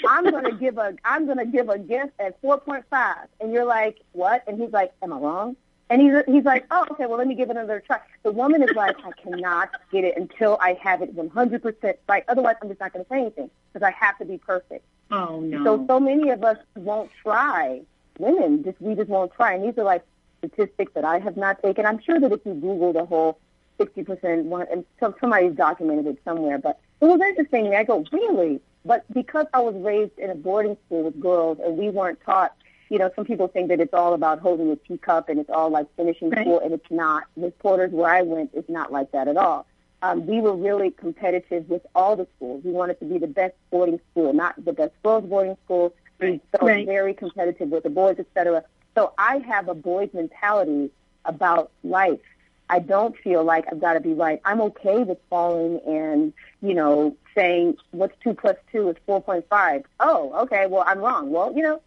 I'm gonna give a I'm gonna give a guess at 4.5, and you're like, what? And he's like, am I wrong? And he's he's like, oh, okay, well, let me give it another try. The woman is like, I cannot get it until I have it 100% right. Otherwise, I'm just not gonna say anything because I have to be perfect. Oh no. So so many of us won't try. Women just we just won't try. And these are like statistics that I have not taken. I'm sure that if you Google the whole sixty percent one and some somebody's documented it somewhere, but it was interesting me. I go, Really? But because I was raised in a boarding school with girls and we weren't taught you know, some people think that it's all about holding a teacup and it's all like finishing Right. school and it's not. Miss Porter's where I went, is not like that at all um, we were really competitive with all the schools. We wanted to be the best boarding school, not the best girls boarding school. We felt Right. very competitive with the boys, et cetera. So I have a boys mentality about life. I don't feel like I've got to be right. I'm okay with falling and, you know, saying what's two plus two is 4.5. Oh, okay, well, I'm wrong. Well, you know,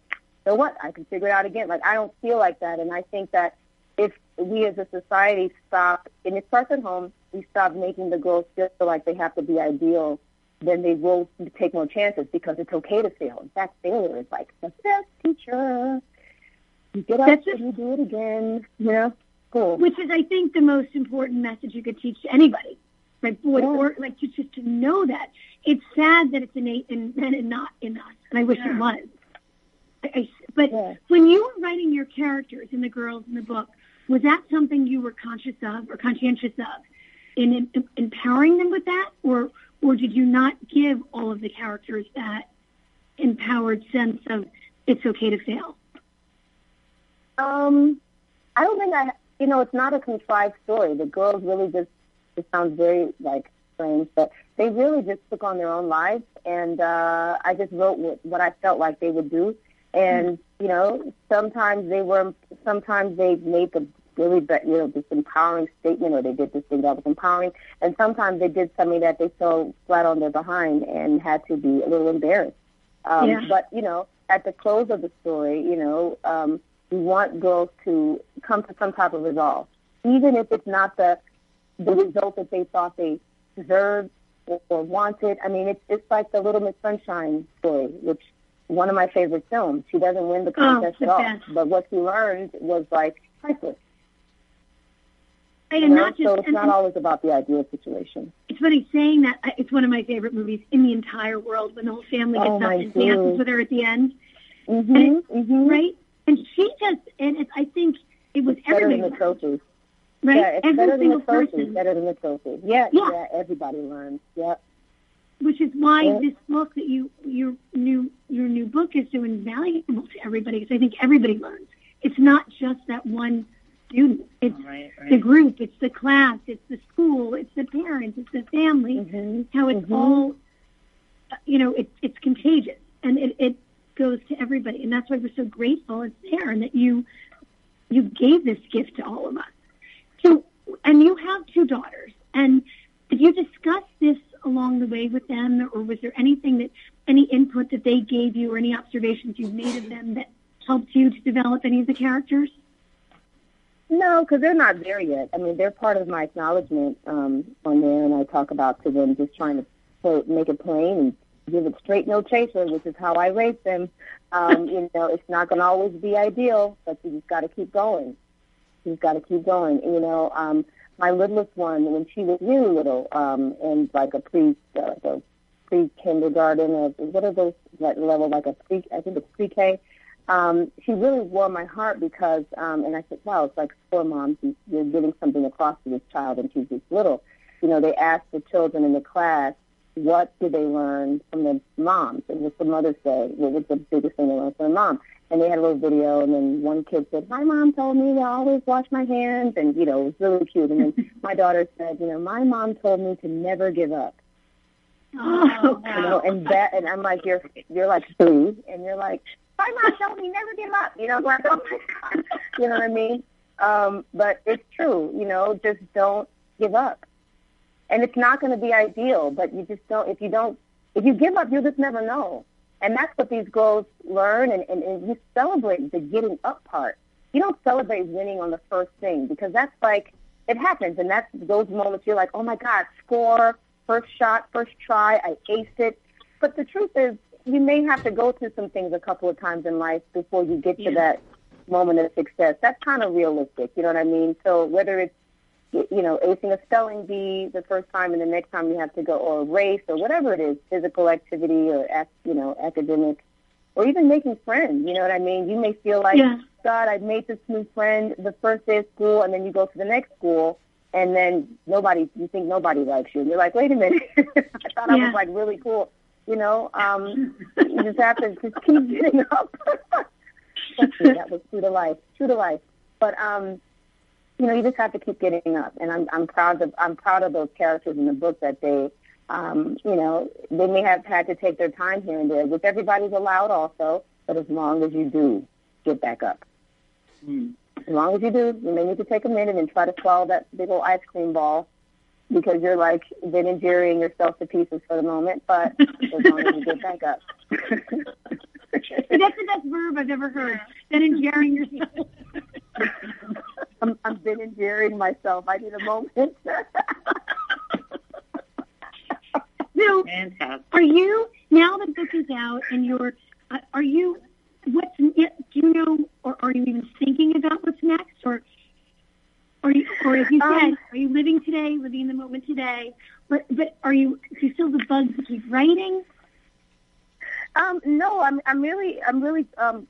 so what? I can figure it out again. Like, I don't feel like that. And I think that if we as a society stop, and it starts at home, we stop making the girls feel like they have to be ideal, then they will take more chances because it's okay to fail. In fact, failure is like the best teacher. You get up That's and you do it again. You know, cool. which is I think the most important message you could teach to anybody. Right, boy, Yeah. or like to just to know that it's sad that it's innate in men and not in us, and I wish it was. I, I, but Yeah. when you were writing your characters and the girls in the book, was that something you were conscious of or conscientious of in, in empowering them with that, or or did you not give all of the characters that empowered sense of it's okay to fail? Um, I don't think I. You know, it's not a contrived story. The girls really just. It sounds very like strange, but they really just took on their own lives, and uh, I just wrote what, what I felt like they would do. And you know, sometimes they were. Sometimes they made the really, but you know, this empowering statement, or they did this thing that was empowering, and sometimes they did something that they fell flat on their behind and had to be a little embarrassed. Um, Yeah. But you know, at the close of the story, you know, um, we want girls to come to some type of resolve, even if it's not the the result that they thought they deserved or, or wanted. I mean, it's it's like the Little Miss Sunshine story, which one of my favorite films. She doesn't win the contest Oh, at all, best. but what she learned was like priceless. Right, You know? not just so it's and- not and- always about the ideal situation. It's funny saying that. I- It's one of my favorite movies in the entire world when the whole family gets Oh, up and dances with her at the end, Mm-hmm. mm-hmm. right? And she just, and it's, I think it was Better than the trophies. right? Yeah, it's Every better than single the trophies. person, Better than the trophies. Yeah, Yeah. yeah, everybody learns. Yeah. which is why Yeah. this book that you, your new, your new book is so invaluable to everybody because I think everybody learns. It's not just that one student. It's Right, the group, it's the class, it's the school, it's the parents, it's the family. Mm-hmm. how it's Mhm. all, you know, it, it's contagious and it, it goes to everybody. And that's why we're so grateful it's there and that you, you gave this gift to all of us. So, and you have two daughters and did you discuss this along the way with them or was there anything that, any input that they gave you or any observations you've made of them that helped you to develop any of the characters? No, because they're not there yet. I mean, they're part of my acknowledgement um, on there, and I talk about to them just trying to so make it plain and give it straight, no chaser, which is how I raise them. Um, you know, it's not going to always be ideal, but you just got to keep going. You've got to keep going. You know, um, my littlest one, when she was really little, um, in like a pre, uh, the pre kindergarten or what are those that level like a pre? I think it's pre K. Um, she really warmed my heart because, um, and I said, wow, it's like for moms, you- you're getting something across to this child, and she's just little. You know, they asked the children in the class, what did they learn from their moms? And what the mothers say, what was the biggest thing they learned from their mom? And they had a little video, and then one kid said, my mom told me to always wash my hands, and, you know, it was really cute. And then my daughter said, you know, my mom told me to never give up. Oh, You know, and that, and I'm like, you're, you're like three, and you're like, my mom me never give up. You know, like, oh my God. You know what I mean? Um, but it's true, you know, just don't give up. And it's not going to be ideal, but you just don't, if you don't, if you give up, you'll just never know. And that's what these girls learn, and, and, and you celebrate the getting up part. You don't celebrate winning on the first thing because that's like, it happens, and that's those moments you're like, oh my God, score, first shot, first try, I aced it. But the truth is, you may have to go through some things a couple of times in life before you get to that moment of success. That's kind of realistic, you know what I mean? So whether it's you know, acing a spelling bee the first time and the next time you have to go, or a race, or whatever it is, physical activity or, ac- you know, academic, or even making friends. You know what I mean? You may feel like, Yeah. God, I made this new friend the first day of school, and then you go to the next school, and then nobody, you think nobody likes you. And you're like, wait a minute, I thought I was like really cool. You know, um, you just have to just keep getting up. Me, that was true to life, true to life. But um, you know, you just have to keep getting up. And I'm I'm proud of I'm proud of those characters in the book that they, um, you know, they may have had to take their time here and there, which everybody's allowed also. But as long as you do, get back up. As long as you do, you may need to take a minute and try to swallow that big old ice cream ball because you're like Ben and Jerrying yourself to pieces for the moment. But as long as you get back up. That's the best verb I've ever heard. Ben and Jerry yourself. I'm, I'm Ben and Jerrying myself. I need a moment. So, Fantastic. are you now the book is out and you're uh, are you what's do you know or are you even thinking about what's next or are you or as you said Um, are you living today living in the moment today but but are you do you still the bug to keep writing Um, no, I'm I'm really I'm really um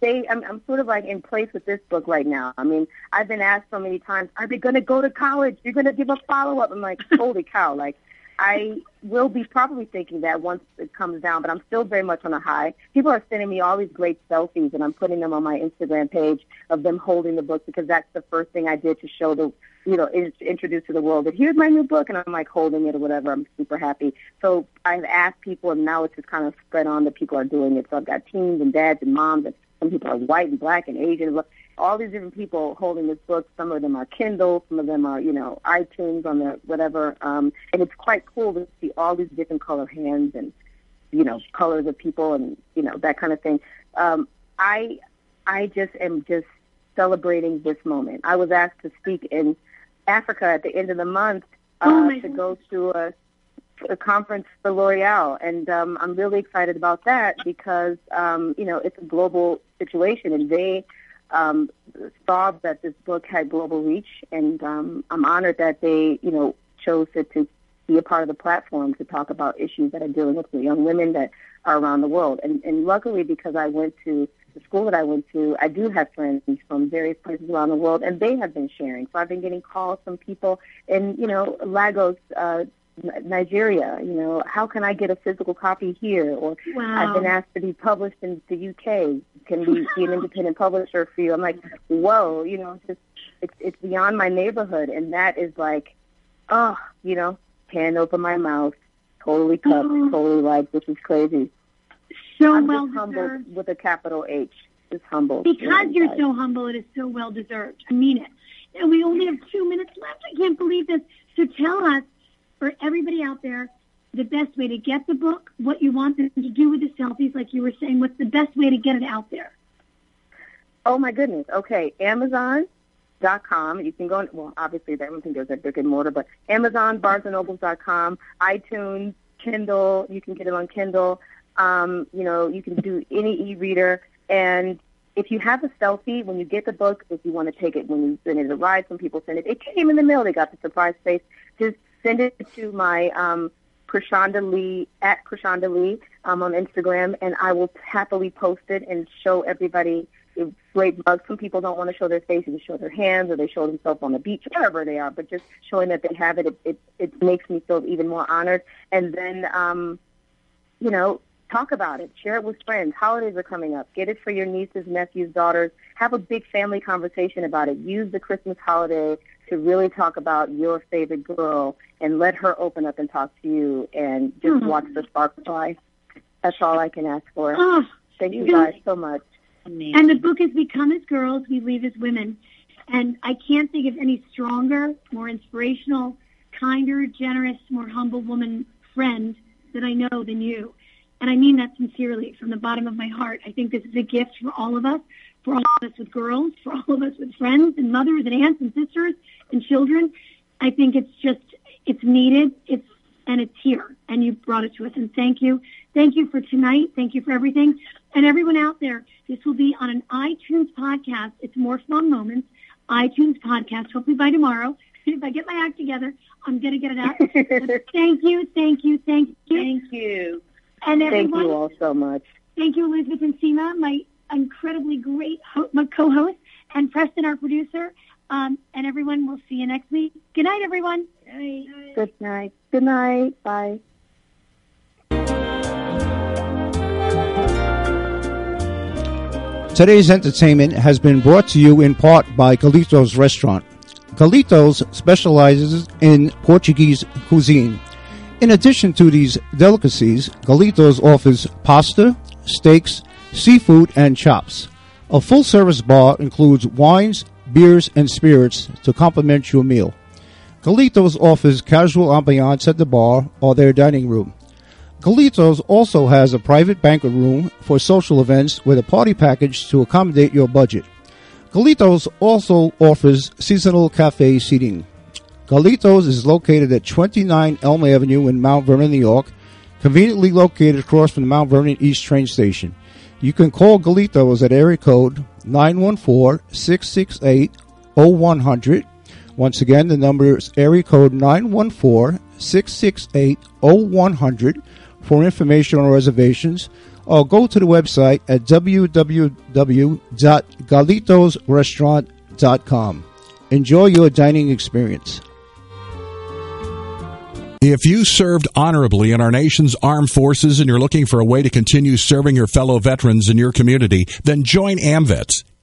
they I'm I'm sort of like in place with this book right now. I mean, I've been asked so many times, are they gonna go to college? You're gonna give a follow up. I'm like, holy cow, like I will be probably thinking that once it comes down, but I'm still very much on a high. People are sending me all these great selfies and I'm putting them on my Instagram page of them holding the book because that's the first thing I did to show the you know, introduce to the world that here's my new book and I'm like holding it or whatever. I'm super happy. So I've asked people and now it's just kind of spread on that people are doing it. So I've got teens and dads and moms and some people are white and black and Asian. All these different people holding this book. Some of them are Kindle. Some of them are, you know, iTunes on the whatever. Um, and it's quite cool to see all these different color hands and, you know, colors of people and, you know, that kind of thing. Um, I, I just am just celebrating this moment. I was asked to speak in Africa at the end of the month uh, Oh, to go to a, a conference for L'Oreal, and um, I'm really excited about that because um, you know it's a global situation, and they um, saw that this book had global reach, and um, I'm honored that they you know chose it to be a part of the platform to talk about issues that are dealing with the young women that are around the world. And, and luckily, because I went to the school that I went to, I do have friends from various places around the world, and they have been sharing. So I've been getting calls from people in, you know, Lagos, uh, Nigeria. You know, how can I get a physical copy here? Or wow I've been asked to be published in the UK. Can we be an independent publisher for you? I'm like, whoa, you know, it's just it's it's beyond my neighborhood, and that is like, oh, you know, hand open my mouth, totally cupped, Oh. totally like this is crazy. so I'm well just humbled deserved with a capital H. Just humbled. because you're so humble it is so well deserved i mean it and we only have two minutes left i can't believe this so tell us for everybody out there the best way to get the book what you want them to do with the selfies like you were saying what's the best way to get it out there Oh my goodness. Okay, Amazon.com. You can go. On, well, obviously, I don't think there's a brick and mortar, but Amazon, BarnesandNobles.com, iTunes, Kindle. You can get it on Kindle. Um, you know, you can do any e-reader, and if you have a selfie when you get the book, if you want to take it when you send it a ride, some people send it. It came in the mail. They got the surprise face. Just send it to my um, Krishanda Lee at Krishanda Lee um, on Instagram, and I will happily post it and show everybody. Great mug. Some people don't want to show their faces; they show their hands, or they show themselves on the beach, wherever they are. But just showing that they have it, it, it, it makes me feel even more honored. And then, um, you know, talk about it. Share it with friends. Holidays are coming up. Get it for your nieces, nephews, daughters. Have a big family conversation about it. Use the Christmas holiday to really talk about your favorite girl and let her open up and talk to you and just Mhm. watch the sparks fly. That's all I can ask for. Oh, Thank you guys so much. Amazing. and the book is We Come as Girls, We Leave as Women. And I can't think of any stronger, more inspirational, kinder, generous, more humble woman friend that I know than you. And I mean that sincerely from the bottom of my heart. I think this is a gift for all of us, for all of us with girls, for all of us with friends and mothers and aunts and sisters and children. I think it's just, it's needed. It's, and it's here. And you brought it to us. And thank you. Thank you for tonight. Thank you for everything. And everyone out there, this will be on an iTunes podcast. It's Morph Mom Moments, iTunes podcast. Hopefully by tomorrow. If I get my act together, I'm going to get it out. Thank you, thank you, thank you. Thank you. And Thank you all so much. Thank you, Elizabeth and Seema, my incredibly great ho- co-host, and Preston, our producer. Um, and everyone, we'll see you next week. Good night, everyone. Good night. Good night. Bye. Today's entertainment has been brought to you in part by Galito's Restaurant. Galito's specializes in Portuguese cuisine. In addition to these delicacies, Galito's offers pasta, steaks, seafood, and chops. A full service bar includes wines, beers, and spirits to complement your meal. Galito's offers casual ambiance at the bar or their dining room. Galitos also has a private banquet room for social events with a party package to accommodate your budget. Galitos also offers seasonal cafe seating. Galitos is located at 29 Elm Avenue in Mount Vernon, New York, conveniently located across from the Mount Vernon East train station. You can call Galitos at area code 914-668-0100. Once again, the number is area code 914-668-0100 for information or reservations, or go to the website at www.galitosrestaurant.com. Enjoy your dining experience. If you served honorably in our nation's armed forces and you're looking for a way to continue serving your fellow veterans in your community, then join AMVETS.